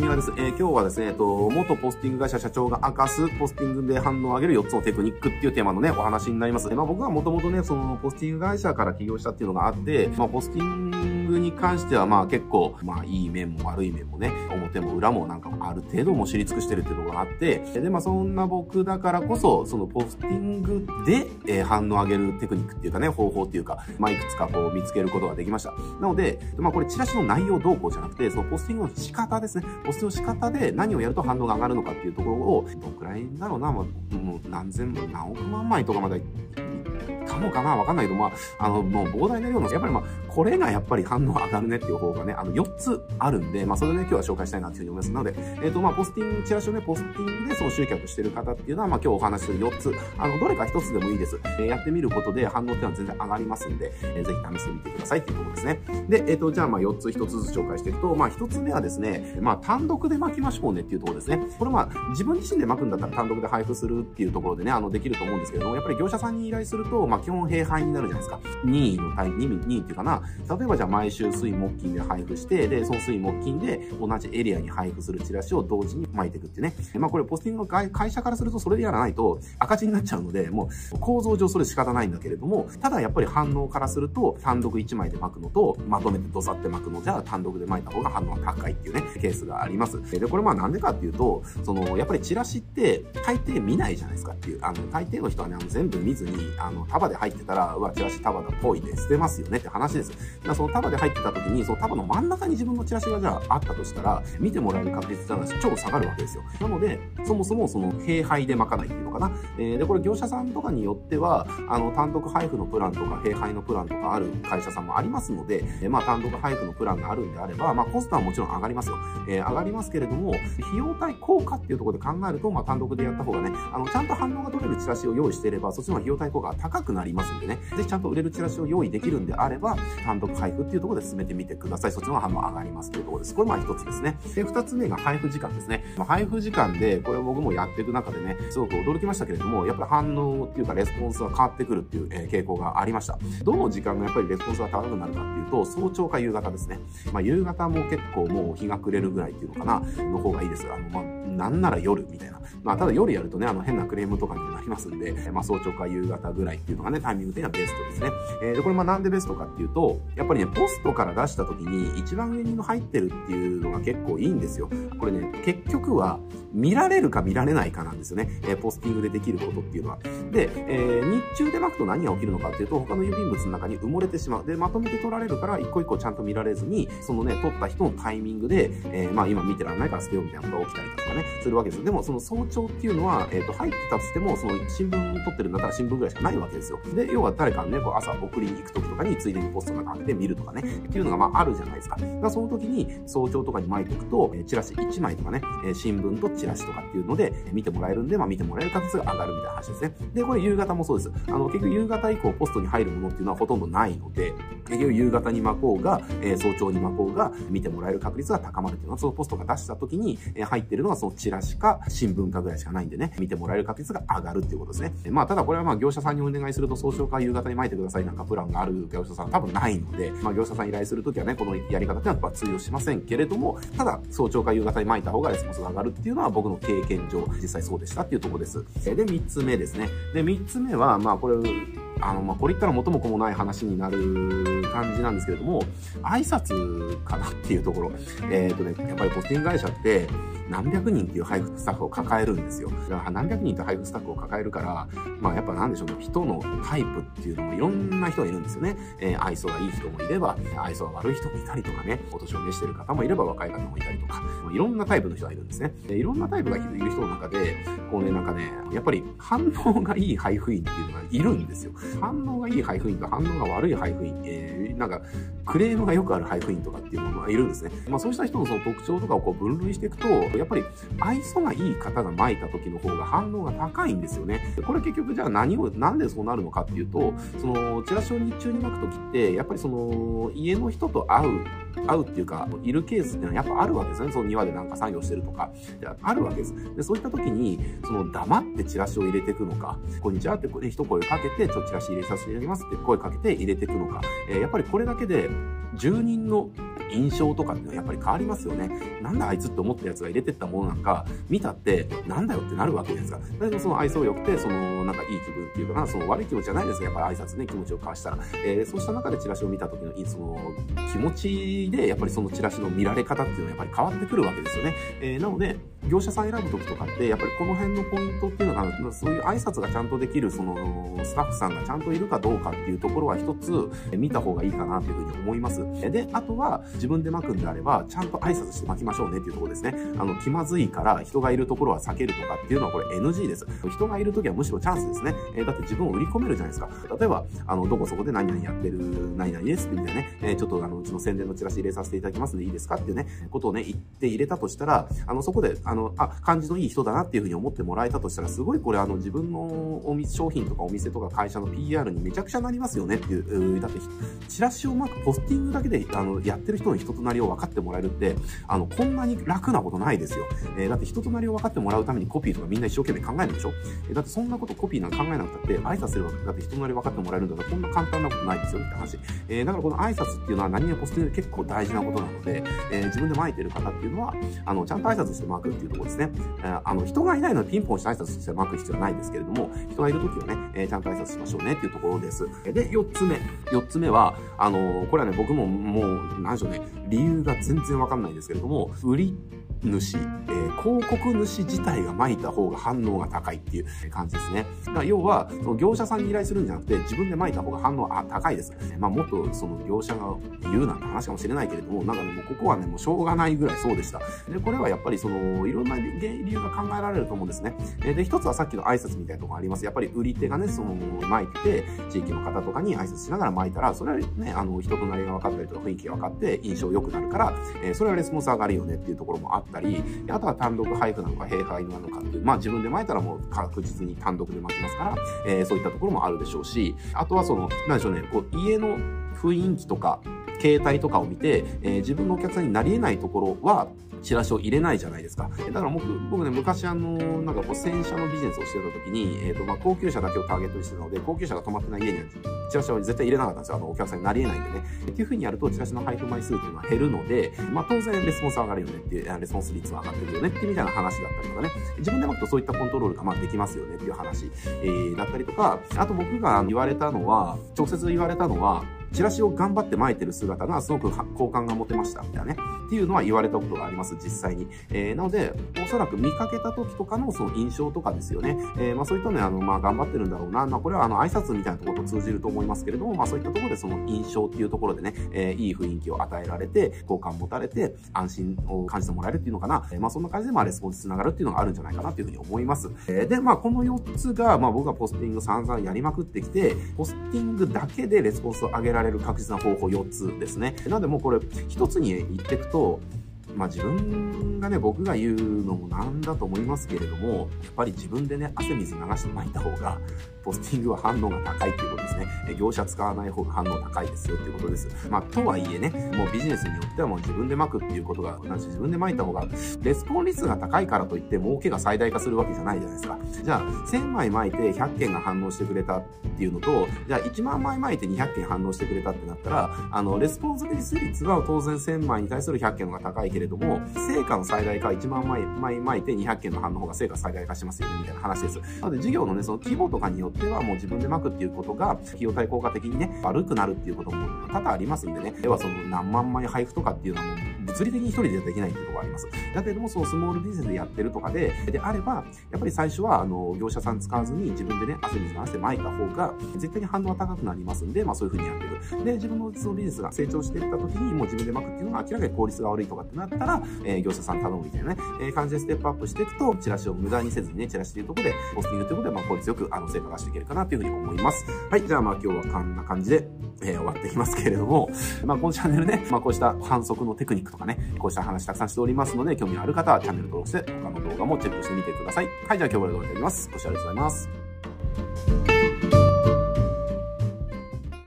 三輪です。えー、今日はですね、えっと、元ポスティング会社社長が明かすポスティングで反応を上げる4つのテクニックっていうテーマのね、お話になります。まあ僕はもともとね、そのポスティング会社から起業したっていうのがあって、まあポスティンググに関してはまあ結構、まあいい面も悪い面もね、表も裏もなんかある程度も知り尽くしてるっていうところがあって、で、まあそんな僕だからこそ、そのポスティングで、え、反応を上げるテクニックっていうかね、方法っていうか、まあいくつかこう見つけることができました。なので、まあこれチラシの内容どうこうじゃなくて、そのポスティングの仕方ですね。ポスティングの仕方で何をやると反応が上がるのかっていうところを、どんくらいだろうな、まもう何千万、何億万枚とかまでかもかなわかんないけど、まあ、あの、もう膨大な量の、やっぱりまあ、これがやっぱり反応上がるねっていう方がね、あの、4つあるんで、まあ、それでね、今日は紹介したいなっていうふうに思いますので、えっ、ー、と、まあ、ポスティング、チラシをね、ポスティングでその集客してる方っていうのは、まあ、今日お話しする4つ、あの、どれか1つでもいいです。えー、やってみることで反応っていうのは全然上がりますんで、えー、ぜひ試してみてくださいっていうところですね。で、えっ、ー、と、じゃあ、まあ、4つ1つずつ紹介していくと、まあ、1つ目はですね、まあ、単独で巻きましょうねっていうところですね。これまあ、自分自身で巻くんだったら単独で配布するっていうところでね、あの、できると思うんですけれども、やっぱり業者さんに依頼すると、まあ、基本平配になるじゃないですか。任意のタイ、任意っていうかな、例えばじゃあ毎週水木金で配布して、で、その水木金で同じエリアに配布するチラシを同時に巻いていくってね。まあこれポスティングの会社からするとそれでやらないと赤字になっちゃうので、もう構造上それ仕方ないんだけれども、ただやっぱり反応からすると単独1枚で巻くのと、まとめてドサって巻くのじゃ単独で巻いた方が反応が高いっていうね、ケースがあります。で、これまあなんでかっていうと、その、やっぱりチラシって大抵見ないじゃないですかっていう、あの、大抵の人はね、あの全部見ずに、あの、束で入ってたら、うわ、チラシ束だっぽいで捨てますよねって話です。だからその束で入ってた時に、その束の真ん中に自分のチラシがじゃああったとしたら、見てもらえる確率って超下がるわけですよ。なので、そもそもその併配で巻かないっていうのかな。えー、で、これ業者さんとかによっては、あの、単独配布のプランとか、併配のプランとかある会社さんもありますので、えー、まあ単独配布のプランがあるんであれば、まあコストはもちろん上がりますよ。えー、上がりますけれども、費用対効果っていうところで考えると、まあ単独でやった方がね、あの、ちゃんと反応が取れるチラシを用意していれば、そっちの費用対効果が高くなりますんでね、ぜひちゃんと売れるチラシを用意できるんであれば、単独配布っていうところで進めてみてください。そっちの方が反応上がりますというところです。これまあ一つですね。で、二つ目が配布時間ですね。配布時間で、これ僕もやっていく中でね、すごく驚きましたけれども、やっぱり反応っていうかレスポンスが変わってくるっていう、傾向がありました。どの時間がやっぱりレスポンスが高くなるかっていうと、早朝か夕方ですね。まあ、夕方も結構もう日が暮れるぐらいっていうのかな、の方がいいです。あの、まあ、なんなら夜みたいな。まあ、ただ夜やるとね、あの変なクレームとかにもなりますんで、まあ、早朝か夕方ぐらいっていうのがね、タイミング的にはベストですね。えー、で、これまあなんでベストかっていうと、やっぱりね、ポストから出した時に一番上に入ってるっていうのが結構いいんですよ。これね、結局は見られるか見られないかなんですよね。えー、ポスティングでできることっていうのは。で、えー、日中で巻くと何が起きるのかっていうと、他の郵便物の中に埋もれてしまう。で、まとめて取られるから、一個一個ちゃんと見られずに、そのね、取った人のタイミングで、えー、まあ今見てられないから捨てようみたいなことが起きたりとかね、するわけです。でも、その早朝っていうのは、えっ、ー、と、入ってたとしても、その新聞取ってるんだったら新聞ぐらいしかないわけですよ。で、要は誰かね、こう朝送りに行く時とかに、ついでにポストがかけて見るとかね、っていうのがまああるじゃないですか。だからその時に、早朝とかに巻いておくと、えチラシ1枚とかね、え新聞とチラシとかっていうので、見てもらえるんで、まあ見てもらえる確率が上がるみたいな話ですね。で、これ夕方もそうです。あの、結局夕方以降ポストに入るものっていうのはほとんどないので、結局夕方に巻こうが、え早朝に巻こうが、見てもらえる確率が高まるっていうのは、そのポストが出した時に、え入ってるのがそのチラシか新聞かぐらいしかないんでね、見てもらえる確率が上がるっていうことですね。まあ、ただこれはまあ業者さんにお願いすると早朝か夕方に巻いてくださいなんかプランがある業者さん多分ないので、まあ業者さん依頼するときはね、このやり方っていうのは通用しませんけれども、ただ早朝か夕方に巻いた方がレスポンスが上がるっていうのは僕の経験上、実際そうでしたっていうところです。で、3つ目ですね。で、3つ目は、まあこれ、あの、まあ、これ言ったら元も子もない話になる感じなんですけれども、挨拶かなっていうところ。えっ、ー、とね、やっぱりポスティン会社って、何百人っていう配布スタッフを抱えるんですよ。だから何百人って配布スタッフを抱えるから、まあやっぱなんでしょうね、人のタイプっていうのもいろんな人がいるんですよね。えー、愛想がいい人もいれば、愛想が悪い人もいたりとかね、お年を召してる方もいれば若い方もいたりとか、いろんなタイプの人がいるんですね。でいろんなタイプがいる人の中で、こうね、なんかね、やっぱり反応がいい配布員っていうのがいるんですよ。反応がいい配布員と反応が悪い配布員、えー、なんか、クレームがよくある配布員とかっていうものがいるんですね。まあそうした人のその特徴とかをこう分類していくと、やっぱり愛想がいい方が巻いた時の方が反応が高いんですよね。これ結局じゃあ何を、なんでそうなるのかっていうと、その、チラシを日中に巻く時って、やっぱりその、家の人と会う、会うっていうか、いるケースっていうのはやっぱあるわけですよね。その庭でなんか作業してるとか、あるわけです。で、そういった時に、その黙ってチラシを入れていくのか、こんにちはって一声かけて、ちょっとチラシ入れさせていただきますって声かけて入れていくのか、えー、やっぱりこれだけで、住人の印象とかっていうのはやっぱり変わりますよね。なんだあいつって思ったやつが入れてったものなんか、見たって、なんだよってなるわけじゃないですか。だけどその愛想良くて、その、なんかいい気分っていうかな、その悪い気持ちじゃないですやっぱり挨拶ね、気持ちを交わしたら。えー、そうした中でチラシを見た時の、その、気持ちで、やっぱりそのチラシの見られ方っていうのはやっぱり変わってくるわけですよね。えー、なので、業者さん選ぶ時とかって、やっぱりこの辺のポイントっていうのが、そういう挨拶がちゃんとできる、その、スタッフさんがちゃんといるかどうかっていうところは一つ見た方がいいかなというふうに思います。で、あとは自分で巻くんであれば、ちゃんと挨拶して巻きましょうねっていうところですね。あの、気まずいから人がいるところは避けるとかっていうのはこれ NG です。人がいる時はむしろチャンスですね。えー、だって自分を売り込めるじゃないですか。例えば、あの、どこそこで何々やってる、何々ですみたいなね、えー、ちょっとあの、うちの宣伝のチラシ入れさせていただきますんでいいですかっていうね、ことをね、言って入れたとしたら、あの、そこで、あの、あ、感じのいい人だなっていうふうに思ってもらえたとしたら、すごいこれあの、自分のお店、商品とかお店とか会社の PR にめちゃくちゃなりますよねっていう、だって、チラシをうまくポスティングだけで、あの、やってる人の人となりを分かってもらえるって、あの、こんなに楽なことないですですよ。えー、だって人となりを分かってもらうためにコピーとかみんな一生懸命考えるでしょ？えー、だってそんなことコピーなんか考えなくたって、挨拶すれば、だって人となり分かってもらえるんだから、こんな簡単なことないですよって話。えー、だからこの挨拶っていうのは何がポスティングで結構大事なことなので、えー、自分で巻いてる方っていうのは、あの、ちゃんと挨拶して巻くっていうところですね。えー、あの、人がいないのでピンポンして挨拶して巻く必要はないんですけれども、人がいるときはね、えー、ちゃんと挨拶しましょうねっていうところです。で、4つ目。4つ目は、あのこれはね、僕ももう、なんでしょうね、理由が全然わかんないんですけれども、売り主、えー、広告主自体が巻いた方が反応が高いっていう感じですね。だから要は、その業者さんに依頼するんじゃなくて、自分で巻いた方が反応が高いです。まあ、もっとその業者が言うなんて話かもしれないけれども、なんかね、もうここはね、もうしょうがないぐらいそうでした。で、これはやっぱりその、いろんな理由が考えられると思うんですね。で、一つはさっきの挨拶みたいなところあります。やっぱり売り手がね、その、巻いてて、地域の方とかに挨拶しながら巻いたら、それはね、あの、人となりが分かったりとか雰囲気が分かって印象良くなるから、えー、それはレスポンス上がるよねっていうところもあってたり、あとは単独配布なのか併配なのかっていう、まあ自分で巻いたらもう確実に単独で巻きますから、えー、そういったところもあるでしょうし、あとはその、なんでしょうね、こう家の雰囲気とか、携帯とかを見て、えー、自分のお客さんになり得ないところは、チラシを入れないじゃないですか。だから僕、僕ね、昔あの、なんかこう、洗車のビジネスをしてた時に、えっ、ー、と、まあ、高級車だけをターゲットにしてたので、高級車が止まってない家には、チラシは絶対入れなかったんですよ。あの、お客さんになり得ないんでね。っていう風にやると、チラシの配布枚数っていうのは減るので、まあ、当然、レスポンス上がるよねっていう、レスポンス率は上がってるよねってみたいな話だったりとかね。自分でもっとそういったコントロールがまあできますよねっていう話、えー、だったりとか、あと僕が言われたのは、直接言われたのは、チラシを頑張って巻いてる姿がすごく好感が持てました、みたいなね。っていうのは言われたことがあります、実際に。えー、なので、おそらく見かけた時とかのその印象とかですよね。えー、まあそういったね、あの、まあ頑張ってるんだろうな。まあこれはあの挨拶みたいなところと通じると思いますけれども、まあそういったところでその印象っていうところでね、えー、いい雰囲気を与えられて、好感持たれて、安心を感じてもらえるっていうのかな。えー、まあそんな感じでまあレスポンス繋がるっていうのがあるんじゃないかなっていうふうに思います。えー、で、まあこの4つが、まあ僕がポスティング散々やりまくってきて、ポスティングだけでレスポンスを上げられられる確実な方法4つですね。なのでもうこれ1つに言っていくと、まあ自分がね、僕が言うのもなんだと思いますけれども、やっぱり自分でね、汗水流して巻いた方が、ポスティングは反応が高いっていうことですね。業者使わない方が反応高いですよっていうことです。まあ、とはいえね、もうビジネスによってはもう自分で巻くっていうことが、同じ自分で巻いた方が、レスポン率が高いからといって儲けが最大化するわけじゃないじゃないですか。じゃあ、1000枚巻いて100件が反応してくれたっていうのと、じゃあ1万枚巻いて200件反応してくれたってなったら、あの、レスポンス率は当然1000枚に対する100件の方が高いけれども、成果の最大化は1万枚巻いて200件の反応の方が成果最大化しますよね、みたいな話です。なので、事業のね、その規模とかによってはもう自分で巻くっていうことが、費用対効果的にね、悪くなるっていうことも多々ありますんでね。要はその何万枚配布とかっていうのはもう物理的に一人でできないっていうとこがあります。だけども、そのスモールビジネスでやってるとかで、であれば、やっぱり最初は、あの、業者さん使わずに自分でね、汗水流して巻いた方が、絶対に反応は高くなりますんで、まあそういう風にやってる。で、自分のそのビジネスが成長していった時に、もう自分で巻くっていうのが明らかに効率が悪いとかってなったら、えー、業者さん頼むみたいなね、えー、感じでステップアップしていくと、チラシを無駄にせずにね、チラシというところで、ポスティングということで、まあ効率よく、あの、成果出していけるかなというふうに思います。はい、じゃあまあ今日はこんな感じで、え、終わっていきますけれども、まあこのチャンネルね、まあこうした反則のテクニックとかね、こうした話たくさんしておりますので、興味のある方はチャンネル登録して、他の動画もチェックしてみてください。はい、じゃあ今日はこれで終わります。ご視聴ありがとうございます。